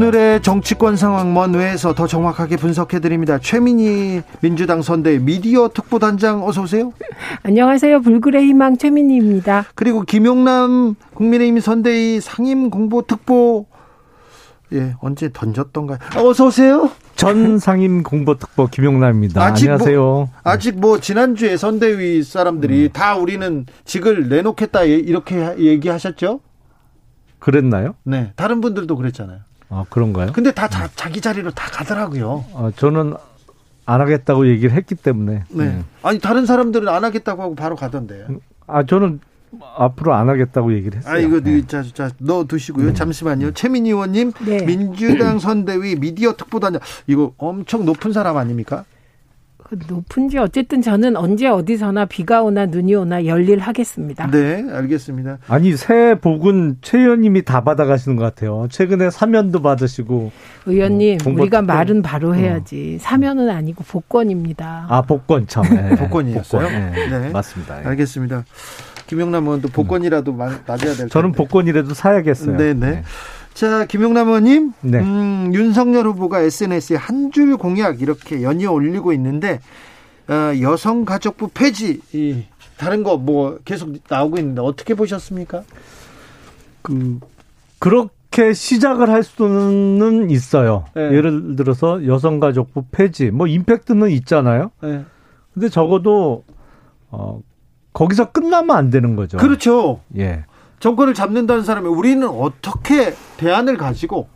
오늘의 정치권 상황 먼 외에서 더 정확하게 분석해 드립니다. 최민희 민주당 선대 미디어 특보단장 어서 오세요. 안녕하세요. 불굴의 희망 최민희입니다. 그리고 김용남 국민의힘 선대위 상임 공보 특보 예 언제 던졌던가요? 어서 오세요. 전 상임 공보특보 김용남입니다. 아직 뭐 안녕하세요. 뭐, 아직 뭐 지난주에 선대위 사람들이 음. 다 우리는 직을 내놓겠다 이렇게 얘기하셨죠? 그랬나요? 네. 다른 분들도 그랬잖아요. 아, 그런가요? 근데 다 자, 자기 자리로 다 가더라고요. 아, 저는 안 하겠다고 얘기를 했기 때문에. 네. 네. 아니, 다른 사람들은 안 하겠다고 하고 바로 가던데. 아, 저는 앞으로 안 하겠다고 얘기를 했어요. 아, 이거, 네. 자, 자, 넣어 두시고요. 네. 잠시만요. 최민희 의원님, 네. 민주당 선대위 미디어 특보단장, 이거 엄청 높은 사람 아닙니까? 높은지 어쨌든 저는 언제 어디서나 비가 오나 눈이 오나 열일하겠습니다. 네, 알겠습니다. 아니 새 복은 최 의원님이 다 받아가시는 것 같아요. 최근에 사면도 받으시고. 의원님, 음, 우리가 말은 바로 어. 해야지. 어. 사면은 아니고 복권입니다. 아 복권 참. 네. 복권이었어요. 복권. 네. 네. 맞습니다. 예. 알겠습니다. 김영남 의원도 복권이라도 음. 맞아야 될 텐데. 저는 복권이라도 사야겠어요. 네, 네. 네. 자, 김용남 의원님, 네. 음, 윤석열 후보가 SNS에 한 줄 공약 이렇게 연이어 올리고 있는데 어, 여성가족부 폐지, 이, 다른 거 뭐 계속 나오고 있는데 어떻게 보셨습니까? 그 그렇게 시작을 할 수는 있어요. 네. 예를 들어서 여성가족부 폐지, 뭐 임팩트는 있잖아요. 네. 근데 적어도 어 거기서 끝나면 안 되는 거죠. 그렇죠. 예. 정권을 잡는다는 사람이 우리는 어떻게 대안을 가지고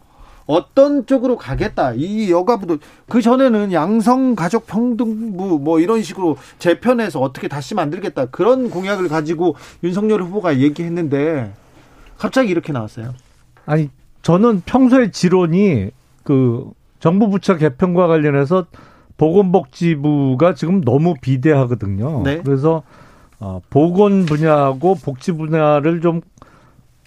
어떤 쪽으로 가겠다. 이 여가부도 그 전에는 양성 가족 평등부 뭐 이런 식으로 재편해서 어떻게 다시 만들겠다. 그런 공약을 가지고 윤석열 후보가 얘기했는데 갑자기 이렇게 나왔어요. 아니, 저는 평소에 지론이 그 정부 부처 개편과 관련해서 보건복지부가 지금 너무 비대하거든요. 네. 그래서 어, 보건 분야하고 복지 분야를 좀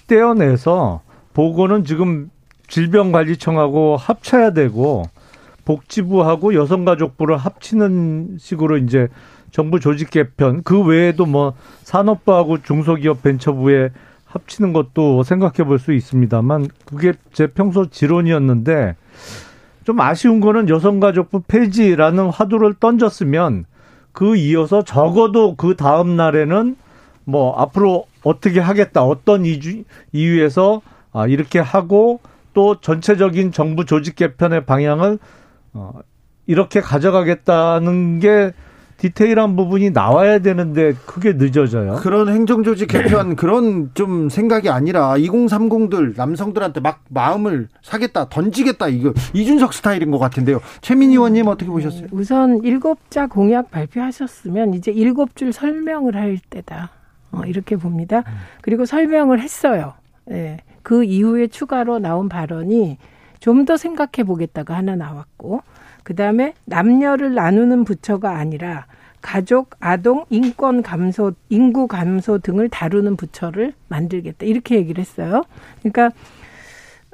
떼어내서 보건은 지금 질병관리청하고 합쳐야 되고 복지부하고 여성가족부를 합치는 식으로 이제 정부 조직 개편 그 외에도 뭐 산업부하고 중소기업 벤처부에 합치는 것도 생각해 볼 수 있습니다만 그게 제 평소 지론이었는데 좀 아쉬운 거는 여성가족부 폐지라는 화두를 던졌으면 그 이어서 적어도 그 다음 날에는 뭐 앞으로 어떻게 하겠다 어떤 이유, 이유에서 아, 이렇게 하고 또 전체적인 정부 조직 개편의 방향을 어, 이렇게 가져가겠다는 게 디테일한 부분이 나와야 되는데 그게 늦어져요. 그런 행정조직 개편 그런 좀 생각이 아니라 2030들 남성들한테 막 마음을 사겠다 던지겠다 이거 이준석 스타일인 것 같은데요. 최민희 의원님 어떻게 보셨어요? 우선 일곱 자 공약 발표하셨으면 이제 일곱 줄 설명을 할 때다. 어, 이렇게 봅니다. 그리고 설명을 했어요. 예. 그 이후에 추가로 나온 발언이 좀 더 생각해 보겠다가 하나 나왔고, 그 다음에 남녀를 나누는 부처가 아니라 가족, 아동, 인권 감소, 인구 감소 등을 다루는 부처를 만들겠다. 이렇게 얘기를 했어요. 그러니까,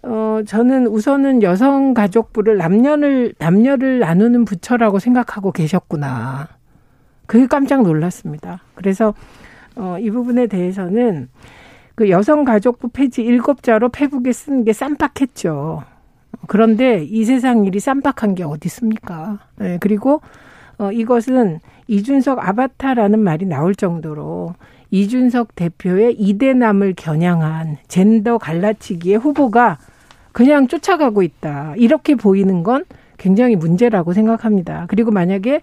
어, 저는 우선은 여성 가족부를 남녀를, 남녀를 나누는 부처라고 생각하고 계셨구나. 그게 깜짝 놀랐습니다. 그래서 어, 이 부분에 대해서는 그 여성 가족부 폐지 일곱 자로 페북에 쓰는 게 쌈박했죠. 그런데 이 세상 일이 쌈박한 게 어디 있습니까? 네, 그리고 어, 이것은 이준석 아바타라는 말이 나올 정도로 이준석 대표의 이대남을 겨냥한 젠더 갈라치기의 후보가 그냥 쫓아가고 있다. 이렇게 보이는 건 굉장히 문제라고 생각합니다. 그리고 만약에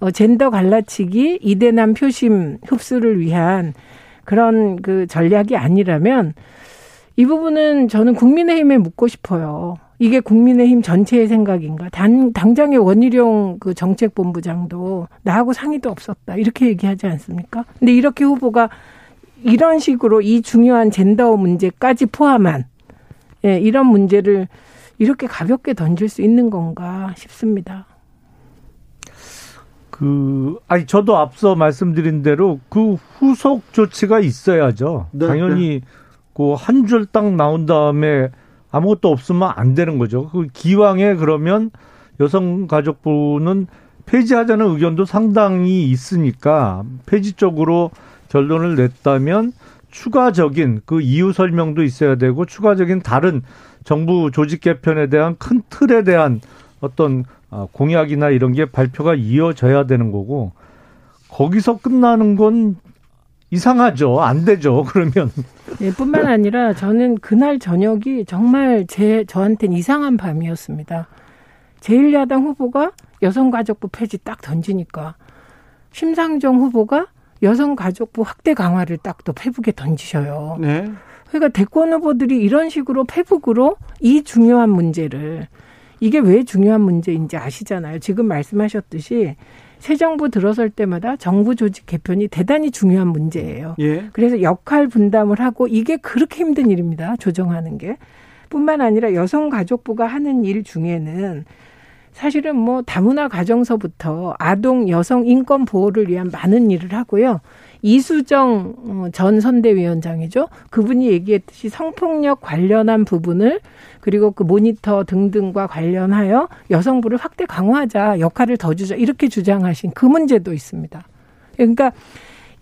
어, 젠더 갈라치기, 이대남 표심 흡수를 위한 그런 그 전략이 아니라면 이 부분은 저는 국민의힘에 묻고 싶어요. 이게 국민의힘 전체의 생각인가? 단, 당장의 원희룡 그 정책본부장도 나하고 상의도 없었다. 이렇게 얘기하지 않습니까? 근데 이렇게 후보가 이런 식으로 이 중요한 젠더 문제까지 포함한 예, 이런 문제를 이렇게 가볍게 던질 수 있는 건가 싶습니다. 그 아니 저도 앞서 말씀드린 대로 그 후속 조치가 있어야죠. 네, 당연히 네. 그한 줄 딱 나온 다음에 아무것도 없으면 안 되는 거죠. 그 기왕에 그러면 여성가족부는 폐지하자는 의견도 상당히 있으니까 폐지 쪽으로 결론을 냈다면 추가적인 그 이유 설명도 있어야 되고 추가적인 다른 정부 조직 개편에 대한 큰 틀에 대한 어떤 아, 공약이나 이런 게 발표가 이어져야 되는 거고 거기서 끝나는 건 이상하죠. 안 되죠. 그러면. 네, 뿐만 아니라 저는 그날 저녁이 정말 제 저한테는 이상한 밤이었습니다. 제1야당 후보가 여성가족부 폐지 딱 던지니까 심상정 후보가 여성가족부 확대 강화를 딱 또 페북에 던지셔요. 네. 그러니까 대권 후보들이 이런 식으로 페북으로 이 중요한 문제를 이게 왜 중요한 문제인지 아시잖아요. 지금 말씀하셨듯이 새 정부 들어설 때마다 정부 조직 개편이 대단히 중요한 문제예요. 예. 그래서 역할 분담을 하고 이게 그렇게 힘든 일입니다. 조정하는 게. 뿐만 아니라 여성가족부가 하는 일 중에는 사실은 뭐 다문화 가정서부터 아동 여성 인권 보호를 위한 많은 일을 하고요. 이수정 어, 전 선대위원장이죠. 그분이 얘기했듯이 성폭력 관련한 부분을 그리고 그 모니터 등등과 관련하여 여성부를 확대 강화하자 역할을 더 주자 이렇게 주장하신 그 문제도 있습니다. 그러니까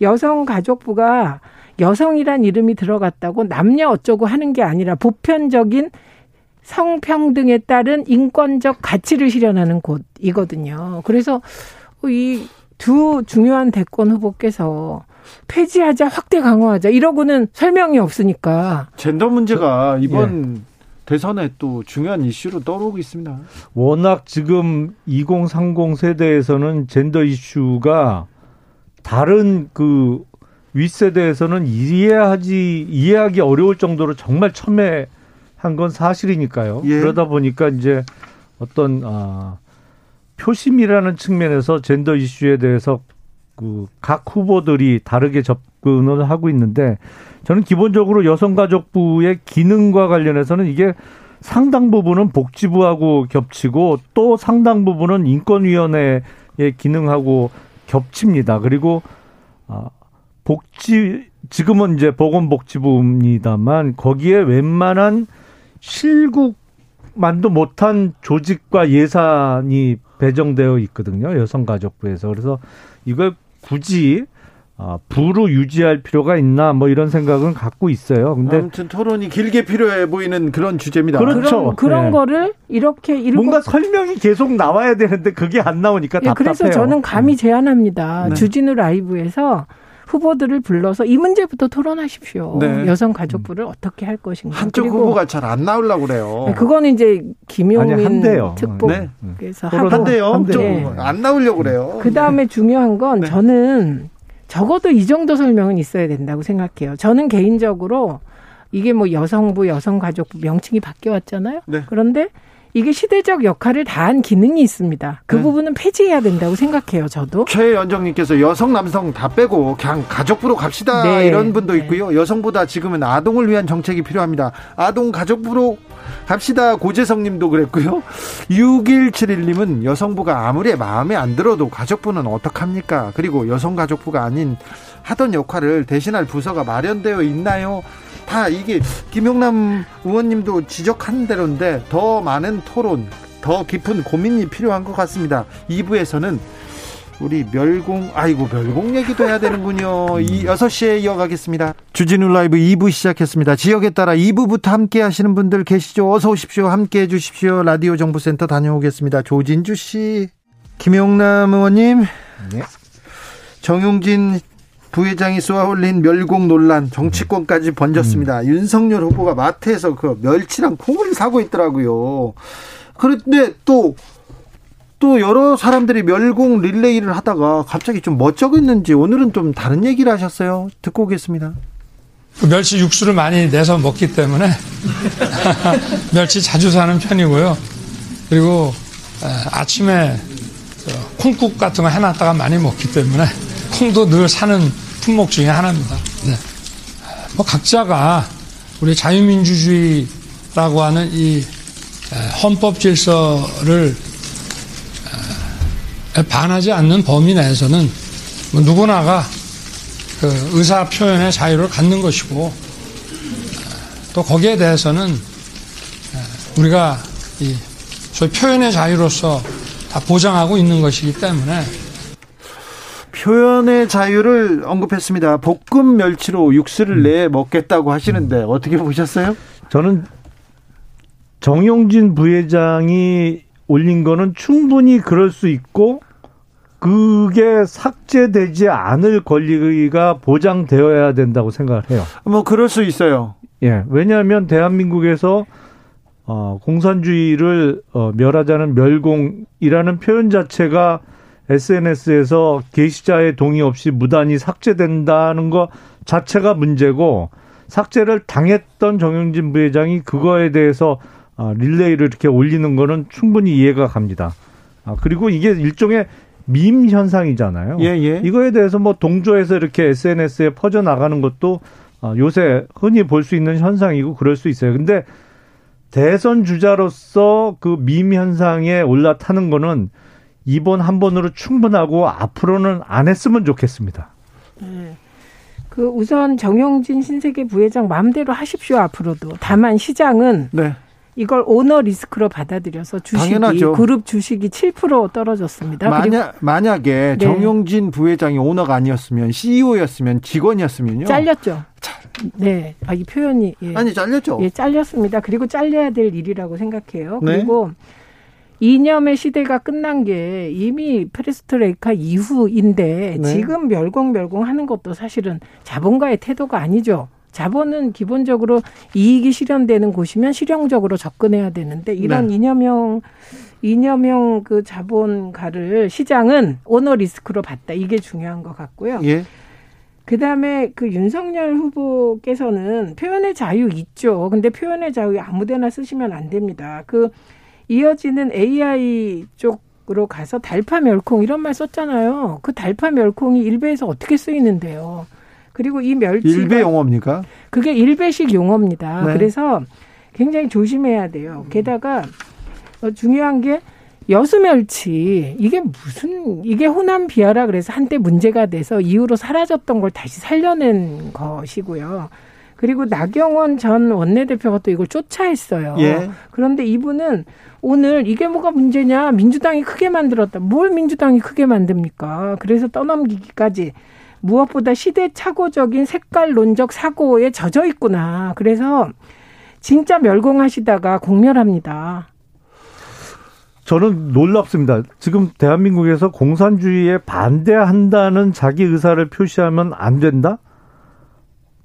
여성가족부가 여성이란 이름이 들어갔다고 남녀 어쩌고 하는 게 아니라 보편적인 성평등에 따른 인권적 가치를 실현하는 곳이거든요. 그래서 이 두 중요한 대권 후보께서 폐지하자, 확대 강화하자 이러고는 설명이 없으니까. 젠더 문제가 이번 예. 대선에 또 중요한 이슈로 떠오르고 있습니다. 워낙 지금 2030 세대에서는 젠더 이슈가 다른 그 윗세대에서는 이해하지 이해하기 어려울 정도로 정말 첨예 한 건 사실이니까요. 예. 그러다 보니까 이제 어떤 아 표심이라는 측면에서 젠더 이슈에 대해서 그 각 후보들이 다르게 접근을 하고 있는데 저는 기본적으로 여성가족부의 기능과 관련해서는 이게 상당 부분은 복지부하고 겹치고 또 상당 부분은 인권위원회의 기능하고 겹칩니다. 그리고 아 복지 지금은 이제 보건복지부입니다만 거기에 웬만한 실국만도 못한 조직과 예산이 배정되어 있거든요. 여성가족부에서. 그래서 이걸 굳이 아, 부로 유지할 필요가 있나 뭐 이런 생각은 갖고 있어요. 근데 아무튼 토론이 길게 필요해 보이는 그런 주제입니다. 그렇죠. 그런, 그런 네. 거를 이렇게 일곱... 뭔가 설명이 계속 나와야 되는데 그게 안 나오니까 네, 답답해요. 그래서 저는 감히 네. 제안합니다. 네. 주진우 라이브에서 후보들을 불러서 이 문제부터 토론하십시오. 네. 여성 가족부를 어떻게 할 것인가. 한쪽 후보가 잘 안 나오려고 그래요. 네, 그거는 이제 김용민 특보께서 네. 한대요. 좀안 나오려고 그래요. 그 다음에 중요한 건 네. 저는 적어도 이 정도 설명은 있어야 된다고 생각해요. 저는 개인적으로 이게 뭐 여성부, 여성가족부 명칭이 바뀌어 왔잖아요. 네. 그런데 이게 시대적 역할을 다한 기능이 있습니다. 그 네. 부분은 폐지해야 된다고 생각해요, 저도. 최연정님께서 여성, 남성 다 빼고 그냥 가족부로 갑시다. 네. 이런 분도 네. 있고요. 여성보다 지금은 아동을 위한 정책이 필요합니다. 아동 가족부로 갑시다. 고재성 님도 그랬고요. 6171님은 여성부가 아무리 마음에 안 들어도 가족부는 어떡합니까? 그리고 여성가족부가 아닌 하던 역할을 대신할 부서가 마련되어 있나요? 다 이게 김용남 의원님도 지적한 대로인데 더 많은 토론, 더 깊은 고민이 필요한 것 같습니다. 2부에서는 우리 멸공, 아이고, 멸공 얘기도 해야 되는군요. 이 6시에 이어가겠습니다. 주진우 라이브 2부 시작했습니다. 지역에 따라 2부부터 함께 하시는 분들 계시죠? 어서 오십시오. 함께 해 주십시오. 라디오 정보센터 다녀오겠습니다. 조진주 씨, 김용남 의원님, 네. 정용진 부회장이 쏘아올린 멸공 논란 정치권까지 번졌습니다. 음. 윤석열 후보가 마트에서 그 멸치랑 콩을 사고 있더라고요. 그런데 또, 또 여러 사람들이 멸공 릴레이를 하다가 갑자기 좀 멋쩍었는지 오늘은 좀 다른 얘기를 하셨어요. 듣고 오겠습니다. 그 멸치 육수를 많이 내서 먹기 때문에 멸치 자주 사는 편이고요. 그리고 아침에 콩국 같은 거 해놨다가 많이 먹기 때문에 콩도 늘 사는 품목 중의 하나입니다. 네. 뭐 각자가 우리 자유민주주의 라고 하는 이 헌법 질서를 반하지 않는 범위 내에서는 뭐 누구나가 그 의사 표현의 자유를 갖는 것이고 또 거기에 대해서는 우리가 이 소위 표현의 자유로서 다 보장하고 있는 것이기 때문에 표현의 자유를 언급했습니다. 볶음 멸치로 육수를 음. 내 먹겠다고 하시는데 어떻게 보셨어요? 저는 정용진 부회장이 올린 거는 충분히 그럴 수 있고 그게 삭제되지 않을 권리가 보장되어야 된다고 생각을 해요. 뭐 그럴 수 있어요. 예. 왜냐하면 대한민국에서 어, 공산주의를 어, 멸하자는 멸공이라는 표현 자체가 SNS에서 게시자의 동의 없이 무단히 삭제된다는 것 자체가 문제고 삭제를 당했던 정영진 부회장이 그거에 대해서 아, 릴레이를 이렇게 올리는 거는 충분히 이해가 갑니다. 아, 그리고 이게 일종의 밈 현상이잖아요. 예, 예. 이거에 대해서 뭐 동조해서 이렇게 SNS에 퍼져 나가는 것도 아, 요새 흔히 볼 수 있는 현상이고 그럴 수 있어요. 근데 대선 주자로서 그 밈 현상에 올라타는 거는 이번 한 번으로 충분하고 앞으로는 안 했으면 좋겠습니다. 네. 그 우선 정용진 신세계 부회장 마음대로 하십시오 앞으로도. 다만 시장은 네. 이걸 오너 리스크로 받아들여서 주식이 당연하죠. 그룹 주식이 7% 떨어졌습니다. 만약 만약에 네. 정용진 부회장이 오너가 아니었으면 CEO였으면 직원이었으면요. 잘렸죠. 네, 아, 이 표현이 예. 아니 잘렸죠. 예, 잘렸습니다. 그리고 잘려야 될 일이라고 생각해요. 네. 그리고 이념의 시대가 끝난 게 이미 프레스트레이카 이후인데 네. 지금 멸공멸공 하는 것도 사실은 자본가의 태도가 아니죠. 자본은 기본적으로 이익이 실현되는 곳이면 실용적으로 접근해야 되는데 이런 네. 이념형 이념형 그 자본가를 시장은 오너 리스크로 봤다. 이게 중요한 것 같고요. 예. 그다음에 그 윤석열 후보께서는 표현의 자유 있죠. 근데 표현의 자유 아무데나 쓰시면 안 됩니다. 그 이어지는 AI 쪽으로 가서 달파 멸콩 이런 말 썼잖아요. 그 달파 멸콩이 일베에서 어떻게 쓰이는데요. 그리고 이 멸치 일베 용어입니까? 그게 일베식 용어입니다. 네. 그래서 굉장히 조심해야 돼요. 게다가 어, 중요한 게 여수멸치 이게 무슨 이게 호남 비하라 그래서 한때 문제가 돼서 이후로 사라졌던 걸 다시 살려낸 것이고요. 그리고 나경원 전 원내대표가 또 이걸 쫓아했어요. 예. 그런데 이분은 오늘 이게 뭐가 문제냐 민주당이 크게 만들었다. 뭘 민주당이 크게 만듭니까? 그래서 떠넘기기까지 무엇보다 시대착오적인 색깔론적 사고에 젖어 있구나. 그래서 진짜 멸공하시다가 공멸합니다. 저는 놀랍습니다. 지금 대한민국에서 공산주의에 반대한다는 자기 의사를 표시하면 안 된다?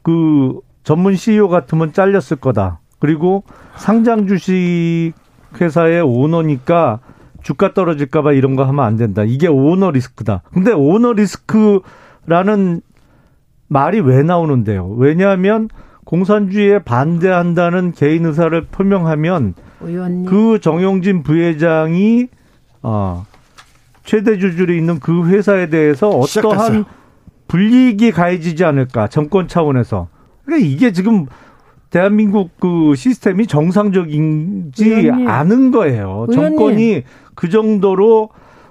그 전문 CEO 같으면 잘렸을 거다. 그리고 상장 주식 회사의 오너니까 주가 떨어질까봐 이런 거 하면 안 된다. 이게 오너 리스크다. 근데 오너 리스크라는 말이 왜 나오는데요? 왜냐하면 공산주의에 반대한다는 개인 의사를 표명하면 의원님. 그 정용진 부회장이 어, 최대 주주로 있는 그 회사에 대해서 어떠한 시작됐어요. 불이익이 가해지지 않을까 정권 차원에서 그러니까 이게 지금 대한민국 그 시스템이 정상적인지 의원님. 않은 거예요. 의원님. 정권이 그 정도로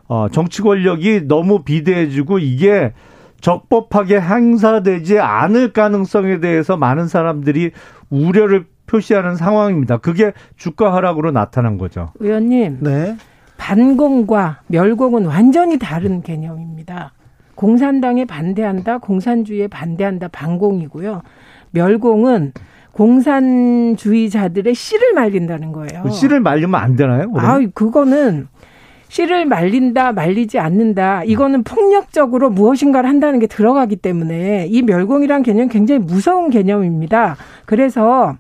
어 정치 권력이 너무 비대해지고 이게 적법하게 행사되지 않을 가능성에 대해서 많은 사람들이 우려를 표시하는 상황입니다. 그게 주가 하락으로 나타난 거죠. 의원님. 네. 반공과 멸공은 완전히 다른 개념입니다. 공산당에 반대한다, 공산주의에 반대한다, 반공이고요. 멸공은 공산주의자들의 씨를 말린다는 거예요. 씨를 말리면 안 되나요? 그러면? 아, 그거는 씨를 말린다, 말리지 않는다. 이거는 폭력적으로 무엇인가를 한다는 게 들어가기 때문에 이 멸공이란 개념 굉장히 무서운 개념입니다. 그래서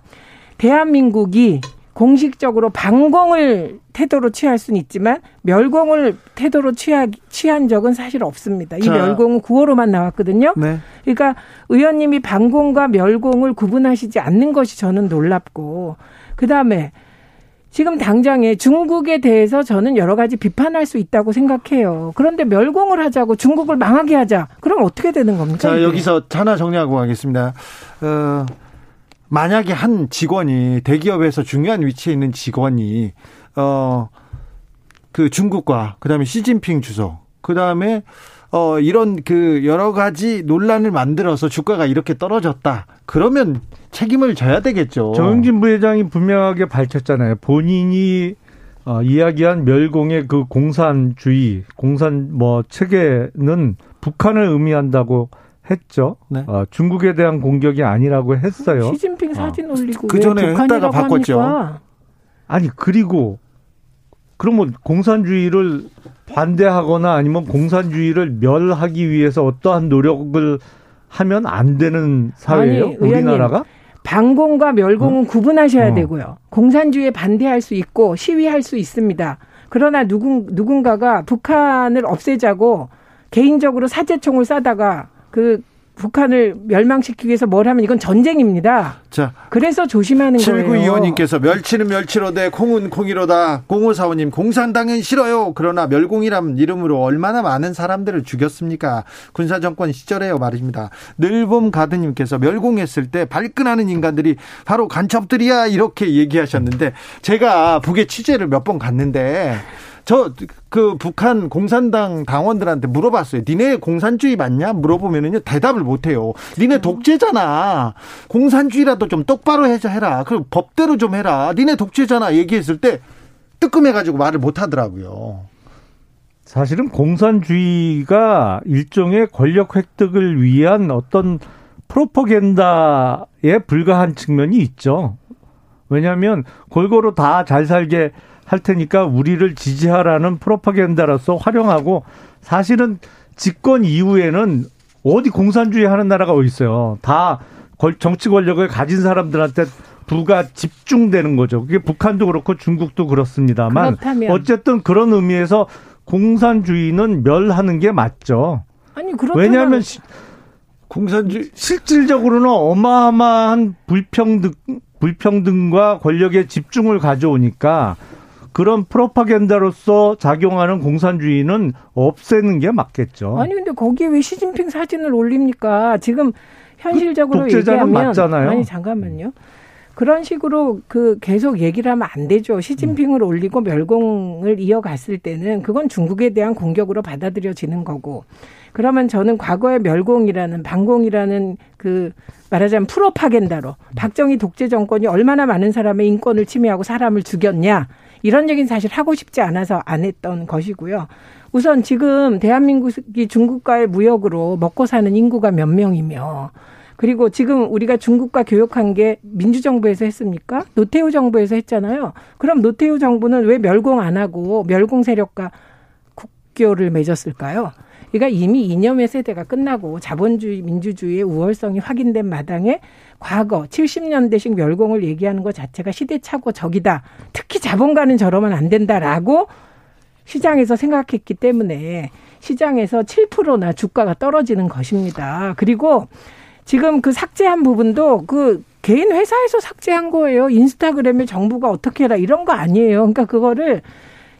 대한민국이 공식적으로 방공을 태도로 취할 수는 있지만 멸공을 태도로 취하, 취한 적은 사실 없습니다. 이 자. 멸공은 구호로만 나왔거든요. 네. 그러니까 의원님이 방공과 멸공을 구분하시지 않는 것이 저는 놀랍고 그다음에 지금 당장에 중국에 대해서 저는 여러 가지 비판할 수 있다고 생각해요. 그런데 멸공을 하자고 중국을 망하게 하자. 그럼 어떻게 되는 겁니까? 자, 이게? 여기서 하나 정리하고 가겠습니다. 어, 만약에 한 직원이 대기업에서 중요한 위치에 있는 직원이 어 그 중국과 그다음에 시진핑 주석 그다음에 어 이런 그 여러 가지 논란을 만들어서 주가가 이렇게 떨어졌다. 그러면 책임을 져야 되겠죠. 정영진 부회장이 분명하게 밝혔잖아요. 본인이 어, 이야기한 멸공의 그 공산주의, 공산 뭐 체계는 북한을 의미한다고 했죠. 네. 어, 중국에 대한 공격이 아니라고 했어요. 시진핑 어. 사진 어. 올리고 그 전에 했다가 바꿨죠. 합니까? 아니 그리고 그러면 공산주의를 반대하거나 아니면 공산주의를 멸하기 위해서 어떠한 노력을 하면 안 되는 사회예요? 아니, 우리나라가? 반공과 멸공은 어? 구분하셔야 어. 되고요. 공산주의에 반대할 수 있고 시위할 수 있습니다. 그러나 누군 누군가가 북한을 없애자고 개인적으로 사제총을 쏴다가 그 북한을 멸망시키기 위해서 뭘 하면 이건 전쟁입니다. 자, 그래서 조심하는 79 거예요. 7925님께서 멸치는 멸치로되 콩은 콩이로다. 0545님 공산당은 싫어요. 그러나 멸공이란 이름으로 얼마나 많은 사람들을 죽였습니까? 군사정권 시절에요 말입니다. 늘봄 가드님께서 멸공했을 때 발끈하는 인간들이 바로 간첩들이야 이렇게 얘기하셨는데 제가 북에 취재를 몇 번 갔는데 저 그 북한 공산당 당원들한테 물어봤어요. 니네 공산주의 맞냐? 물어보면은요 대답을 못 해요. 니네 독재잖아. 공산주의라도 좀 똑바로 해서 해라. 그리고 법대로 좀 해라. 니네 독재잖아. 얘기했을 때 뜨끔해가지고 말을 못 하더라고요. 사실은 공산주의가 일종의 권력 획득을 위한 어떤 프로퍼겐다에 불과한 측면이 있죠. 왜냐하면 골고루 다 잘 살게 할 테니까 우리를 지지하라는 프로파겐다로서 활용하고 사실은 집권 이후에는 어디 공산주의 하는 나라가 어디 있어요. 다 정치 권력을 가진 사람들한테 부가 집중되는 거죠. 그게 북한도 그렇고 중국도 그렇습니다만 그렇다면. 어쨌든 그런 의미에서 공산주의는 멸하는 게 맞죠. 아니 그렇다면 왜냐하면 시, 공산주의 실질적으로는 어마어마한 불평등 불평등과 권력의 집중을 가져오니까 그런 프로파겐다로서 작용하는 공산주의는 없애는 게 맞겠죠. 아니 근데 거기에 왜 시진핑 사진을 올립니까? 지금 현실적으로 그 얘기하면 맞잖아요. 아니 잠깐만요. 그런 식으로 그 계속 얘기를 하면 안 되죠. 시진핑을 올리고 멸공을 이어갔을 때는 그건 중국에 대한 공격으로 받아들여지는 거고. 그러면 저는 과거의 멸공이라는 반공이라는 그 말하자면 프로파겐다로 박정희 독재 정권이 얼마나 많은 사람의 인권을 침해하고 사람을 죽였냐 이런 얘기는 사실 하고 싶지 않아서 안 했던 것이고요. 우선 지금 대한민국이 중국과의 무역으로 먹고 사는 인구가 몇 명이며 그리고 지금 우리가 중국과 교역한 게 민주정부에서 했습니까? 노태우 정부에서 했잖아요. 그럼 노태우 정부는 왜 멸공 안 하고 멸공 세력과 국교를 맺었을까요? 그러니까 이미 이념의 세대가 끝나고 자본주의 민주주의의 우월성이 확인된 마당에 과거 70년대식 멸공을 얘기하는 것 자체가 시대착오 적이다. 특히 자본가는 저러면 안 된다라고 시장에서 생각했기 때문에 시장에서 7%나 주가가 떨어지는 것입니다. 그리고 지금 그 삭제한 부분도 그 개인 회사에서 삭제한 거예요. 인스타그램에 정부가 어떻게 해라 이런 거 아니에요. 그러니까 그거를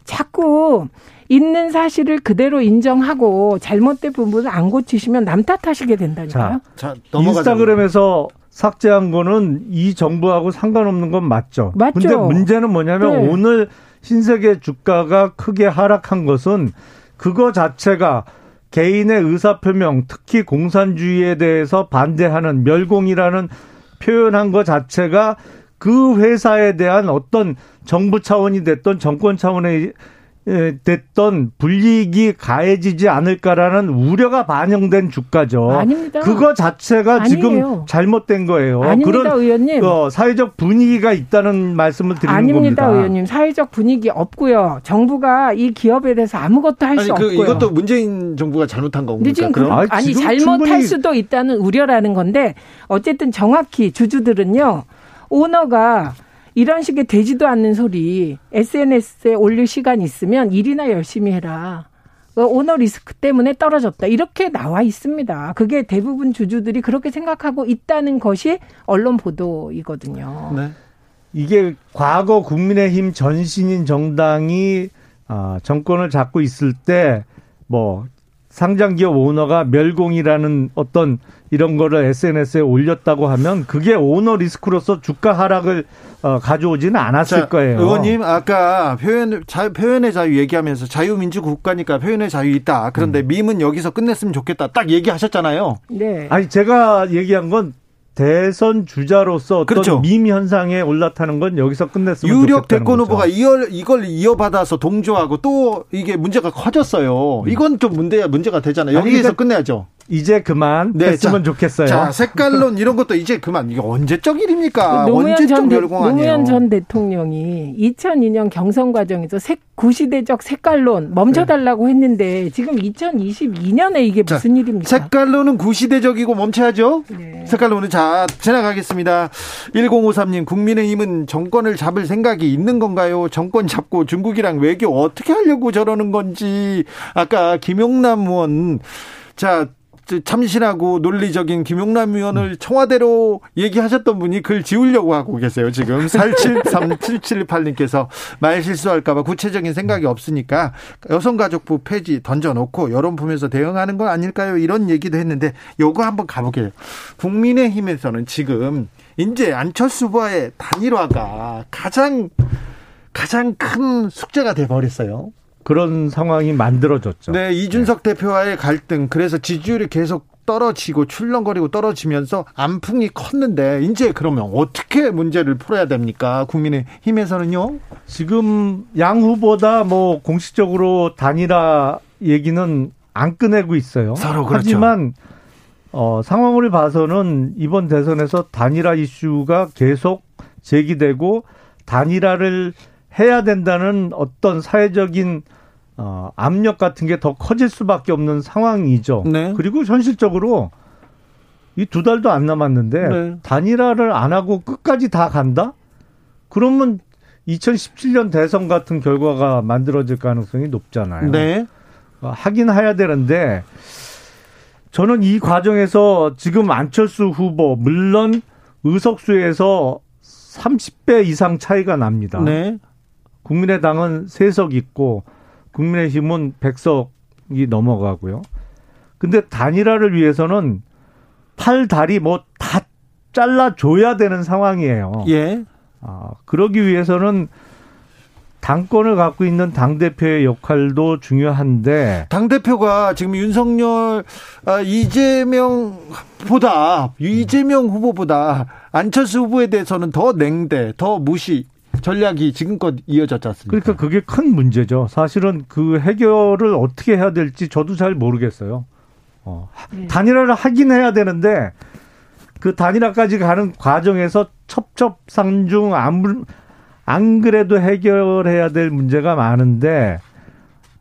자꾸 있는 사실을 그대로 인정하고 잘못된 부분을 안 고치시면 남 탓하시게 된다니까요. 자, 자 인스타그램에서 삭제한 거는 이 정부하고 상관없는 건 맞죠. 맞죠. 근데 문제는 뭐냐면 네. 오늘 신세계 주가가 크게 하락한 것은 그거 자체가 개인의 의사표명, 특히 공산주의에 대해서 반대하는 멸공이라는 표현한 것 자체가 그 회사에 대한 어떤 정부 차원이 됐던 정권 차원의 예, 됐던 불이익이 가해지지 않을까라는 우려가 반영된 주가죠. 아닙니다. 그거 자체가 아니에요. 지금 잘못된 거예요. 아닙니다, 그런 의원님. 어, 사회적 분위기가 있다는 말씀을 드리는 아닙니다, 겁니다. 아닙니다, 의원님. 사회적 분위기 없고요. 정부가 이 기업에 대해서 아무것도 할수 그, 없고요. 이것도 문재인 정부가 잘못한 겁니까? 지금 그, 아니, 아니 잘못할 충분히... 수도 있다는 우려라는 건데 어쨌든 정확히 주주들은요. 오너가 이런 식의 되지도 않는 소리 SNS에 올릴 시간 있으면 일이나 열심히 해라. 그 오너 리스크 때문에 떨어졌다. 이렇게 나와 있습니다. 그게 대부분 주주들이 그렇게 생각하고 있다는 것이 언론 보도이거든요. 네. 이게 과거 국민의힘 전신인 정당이 아, 정권을 잡고 있을 때 뭐 상장 기업 오너가 멸공이라는 어떤 이런 거를 SNS에 올렸다고 하면 그게 오너 리스크로서 주가 하락을 어, 가져오지는 않았을 자, 거예요. 의원님 아까 표현 자, 표현의 자유 얘기하면서 자유민주 국가니까 표현의 자유 있다. 그런데 음. 밈은 여기서 끝냈으면 좋겠다. 딱 얘기하셨잖아요. 네. 아니 제가 얘기한 건 대선 주자로서 어떤 그렇죠. 밈 현상에 올라타는 건 여기서 끝냈으면 유력 대권 후보가 이걸 이걸 이어받아서 동조하고 또 이게 문제가 커졌어요. 음. 이건 좀 문제야 문제가 되잖아요. 여기에서 그러니까 끝내야죠. 이제 그만 네, 했으면 자, 좋겠어요. 자, 색깔론 이런 것도 이제 그만. 이게 언제적 일입니까? 언제적 열공 아니에요? 노무현 전 대통령이 2002년 경선 과정에서 색, 구시대적 색깔론 멈춰달라고 네. 했는데 지금 2022년에 이게 무슨 자, 일입니까? 색깔론은 구시대적이고 멈춰야죠. 네. 색깔론은 자 지나가겠습니다. 1053님 국민의힘은 정권을 잡을 생각이 있는 건가요? 정권 잡고 중국이랑 외교 어떻게 하려고 저러는 건지 아까 김용남 의원 자 참신하고 논리적인 김용남 의원을 청와대로 얘기하셨던 분이 글 지우려고 하고 계세요. 지금 473778님께서 말 실수할까봐 구체적인 생각이 없으니까 여성가족부 폐지 던져놓고 여론 보면서 대응하는 건 아닐까요? 이런 얘기도 했는데 요거 한번 가보게요. 국민의힘에서는 지금 이제 안철수 후보의 단일화가 가장 가장 큰 숙제가 돼 버렸어요. 그런 상황이 만들어졌죠. 네, 이준석 네. 대표와의 갈등 그래서 지지율이 계속 떨어지고 출렁거리고 떨어지면서 안풍이 컸는데 이제 그러면 어떻게 문제를 풀어야 됩니까? 국민의 힘에서는요. 지금 양 후보다 뭐 공식적으로 단일화 얘기는 안 꺼내고 있어요. 서로 그렇죠. 하지만 어, 상황을 봐서는 이번 대선에서 단일화 이슈가 계속 제기되고 단일화를 해야 된다는 어떤 사회적인 어, 압력 같은 게 더 커질 수밖에 없는 상황이죠. 네. 그리고 현실적으로 이 두 달도 안 남았는데 네. 단일화를 안 하고 끝까지 다 간다? 그러면 2017년 대선 같은 결과가 만들어질 가능성이 높잖아요. 네. 어, 하긴 해야 되는데 저는 이 과정에서 지금 안철수 후보 물론 의석수에서 30배 이상 차이가 납니다. 네. 국민의당은 세석 있고 국민의힘은 백석이 넘어가고요. 근데 단일화를 위해서는 팔, 다리 뭐 다 잘라줘야 되는 상황이에요. 예. 아, 그러기 위해서는 당권을 갖고 있는 당 대표의 역할도 중요한데. 당 대표가 지금 윤석열, 아, 이재명보다, 이재명 후보보다 안철수 후보에 대해서는 더 냉대, 더 무시, 전략이 지금껏 이어졌지 않습니까? 그러니까 그게 큰 문제죠. 사실은 그 해결을 어떻게 해야 될지 저도 잘 모르겠어요. 어, 네. 단일화를 하긴 해야 되는데 그 단일화까지 가는 과정에서 첩첩산중 안, 안 그래도 해결해야 될 문제가 많은데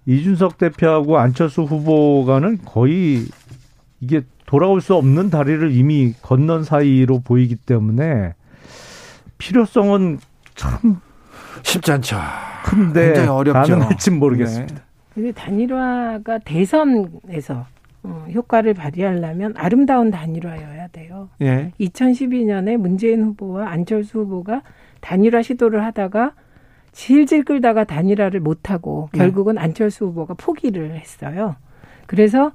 이준석 대표하고 안철수 후보가는 거의 이게 돌아올 수 없는 다리를 이미 건넌 사이로 보이기 때문에 필요성은 참 쉽지 않죠. 근데 굉장히 어렵죠. 가능할지 모르겠습니다. 네. 근데 단일화가 대선에서 어, 효과를 발휘하려면 아름다운 단일화여야 돼요. 예. 2012년에 문재인 후보와 안철수 후보가 단일화 시도를 하다가 질질 끌다가 단일화를 못하고 네. 결국은 안철수 후보가 포기를 했어요. 그래서 어,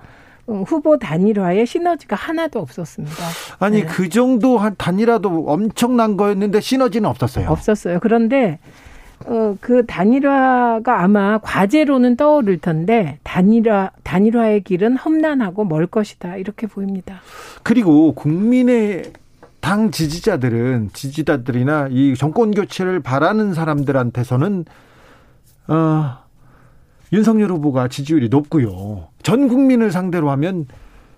후보 단일화에 시너지가 하나도 없었습니다. 아니 네. 그 정도 한 단일화도 엄청난 거였는데 시너지는 없었어요. 없었어요. 그런데 어, 그 단일화가 아마 과제로는 떠오를 텐데 단일화 단일화의 길은 험난하고 멀 것이다 이렇게 보입니다. 그리고 국민의 당 지지자들은 지지자들이나 이 정권 교체를 바라는 사람들한테서는 어 윤석열 후보가 지지율이 높고요. 전 국민을 상대로 하면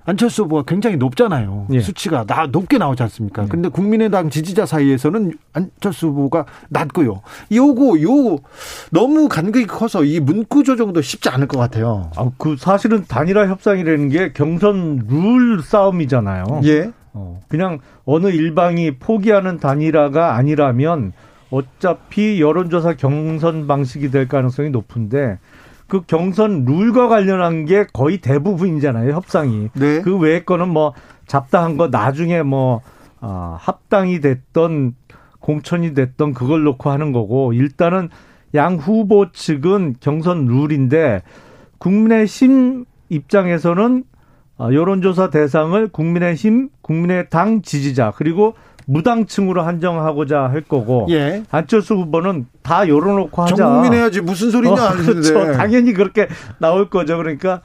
안철수 후보가 굉장히 높잖아요. 예. 수치가 나 높게 나오지 않습니까? 예. 근데 국민의당 지지자 사이에서는 안철수 후보가 낮고요. 요거 요 너무 간극이 커서 이 문구 조정도 쉽지 않을 것 같아요. 아, 그 사실은 단일화 협상이라는 게 경선 룰 싸움이잖아요. 예. 어, 그냥 어느 일방이 포기하는 단일화가 아니라면 어차피 여론조사 경선 방식이 될 가능성이 높은데 그 경선 룰과 관련한 게 거의 대부분이잖아요, 협상이. 네. 그 외의 거는 뭐 잡다한 거 나중에 뭐, 어, 합당이 됐던 공천이 됐던 그걸 놓고 하는 거고, 일단은 양 후보 측은 경선 룰인데, 국민의힘 입장에서는 어, 여론조사 대상을 국민의힘, 국민의당 지지자 그리고 무당층으로 한정하고자 할 거고 예. 안철수 후보는 다 열어놓고 하자. 전국민 해야지 무슨 소리냐 어, 그렇죠. 당연히 그렇게 나올 거죠. 그러니까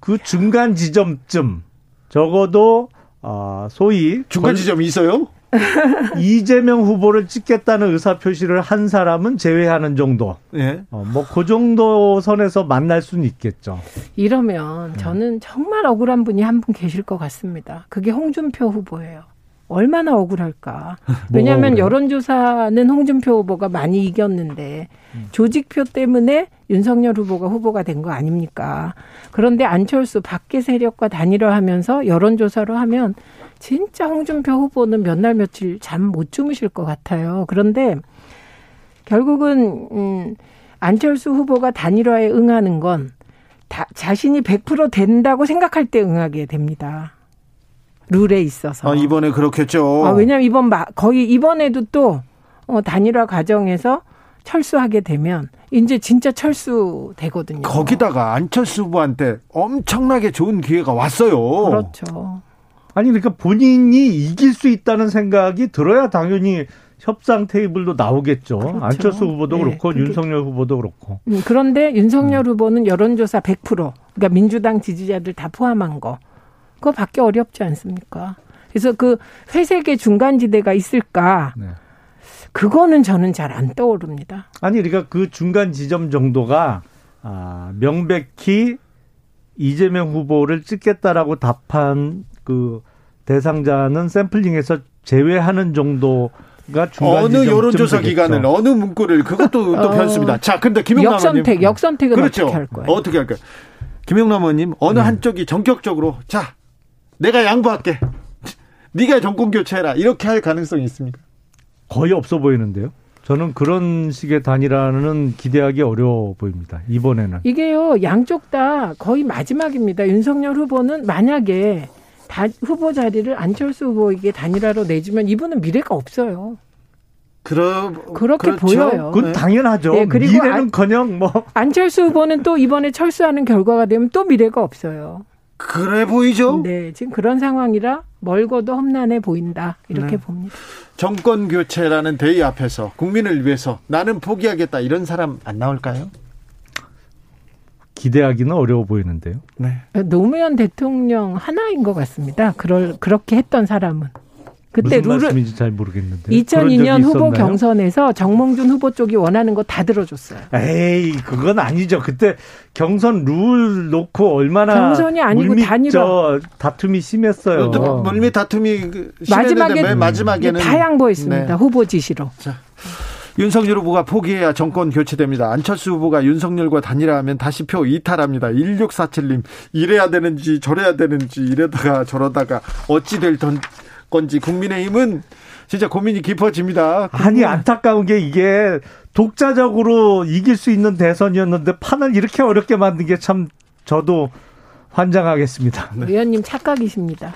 그 중간 지점쯤 적어도 어, 소위 중간 지점이 있어요? 이재명 후보를 찍겠다는 의사 표시를 한 사람은 제외하는 정도. 예. 어, 뭐그 정도 선에서 만날 수는 있겠죠. 이러면 저는 정말 억울한 분이 한 분 계실 것 같습니다. 그게 홍준표 후보예요. 얼마나 억울할까. 왜냐하면 뭐, 여론조사는 홍준표 후보가 많이 이겼는데 음. 조직표 때문에 윤석열 후보가 후보가 된 거 아닙니까? 그런데 안철수 밖의 세력과 단일화하면서 여론조사로 하면 진짜 홍준표 후보는 몇 날 며칠 잠 못 주무실 것 같아요. 그런데 결국은 음 안철수 후보가 단일화에 응하는 건 다, 자신이 100% 된다고 생각할 때 응하게 됩니다. 룰에 있어서. 아, 이번에 그렇겠죠. 아, 왜냐하면 이번 거의 이번에도 또 어, 단일화 과정에서 철수하게 되면 이제 진짜 철수 되거든요. 거기다가 안철수 후보한테 엄청나게 좋은 기회가 왔어요. 그렇죠. 아니 그러니까 본인이 이길 수 있다는 생각이 들어야 당연히 협상 테이블도 나오겠죠. 그렇죠. 안철수 후보도 네, 그렇고 그게. 윤석열 후보도 그렇고. 음, 그런데 윤석열 음. 후보는 여론조사 100% 그러니까 민주당 지지자들 다 포함한 거 그거 받기 어렵지 않습니까? 그래서 그 회색의 중간지대가 있을까? 네. 그거는 저는 잘 안 떠오릅니다. 아니, 그러니까 그 중간 지점 정도가 아, 명백히 이재명 후보를 찍겠다라고 답한 그 대상자는 샘플링에서 제외하는 정도가 중간 어느 여론조사 기관을 어느 문구를 그것도 또 어, 변수입니다. 자, 근데 김용남 역선택, 역선택은 그렇죠. 어떻게 할 거예요? 어떻게 할까요? 김용남 의원님 어느 네. 한쪽이 전격적으로 자 내가 양보할게. 네가 정권 교체해라. 이렇게 할 가능성이 있습니까? 거의 없어 보이는데요. 저는 그런 식의 단일화는 기대하기 어려워 보입니다. 이번에는. 이게요, 양쪽 다 거의 마지막입니다. 윤석열 후보는 만약에 다 후보 자리를 안철수 후보에게 단일화로 내주면 이분은 미래가 없어요. 그러, 그렇게 그렇죠? 보여요. 그건 네. 당연하죠. 네, 그리고 미래는 뭐 안철수 후보는 또 이번에 철수하는 결과가 되면 또 미래가 없어요. 그래 보이죠? 네, 지금 그런 상황이라 멀고도 험난해 보인다. 이렇게 네. 봅니다. 정권 교체라는 대의 앞에서 국민을 위해서 나는 포기하겠다 이런 사람 안 나올까요? 기대하기는 어려워 보이는데요. 네. 노무현 대통령 하나인 것 같습니다. 그럴 그렇게 했던 사람은. 그때 무슨 룰을 말씀인지 잘 모르겠는데 2002년 후보 경선에서 정몽준 후보 쪽이 원하는 거 다 들어줬어요. 에이 그건 아니죠. 그때 경선 룰 놓고 얼마나 경선이 아니고 단일화 다툼이 심했어요. 물밑 다툼이 마지막에 맨 마지막에는 다 양보했습니다. 네. 후보 지시로. 자. 윤석열 후보가 포기해야 정권 교체됩니다. 안철수 후보가 윤석열과 단일화하면 다시 표 이탈합니다. 1647님 이래야 되는지 저래야 되는지 이래다가 저러다가 어찌 될 건지 국민의힘은 진짜 고민이 깊어집니다. 아니 안타까운 게 이게 독자적으로 이길 수 있는 대선이었는데 판을 이렇게 어렵게 만든 게 참 저도 환장하겠습니다. 네. 의원님 착각이십니다.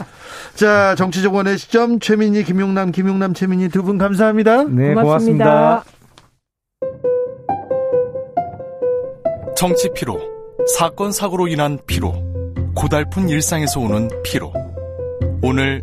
자, 정치적원의 시점 최민희, 김용남, 김용남, 최민희 두 분 감사합니다. 네, 고맙습니다. 고맙습니다. 정치 피로, 사건 사고로 인한 피로, 고달픈 일상에서 오는 피로. 오늘